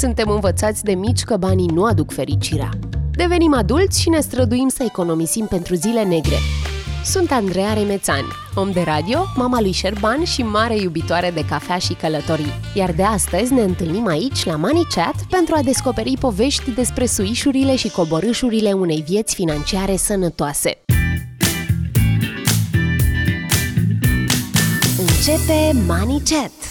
Suntem învățați de mici că banii nu aduc fericirea. Devenim adulți și ne străduim să economisim pentru zile negre. Sunt Andreea Remețan, om de radio, mama lui Șerban și mare iubitoare de cafea și călătorii. Iar de astăzi ne întâlnim aici la Money Chat pentru a descoperi povești despre suișurile și coborâșurile unei vieți financiare sănătoase. Începe Money Chat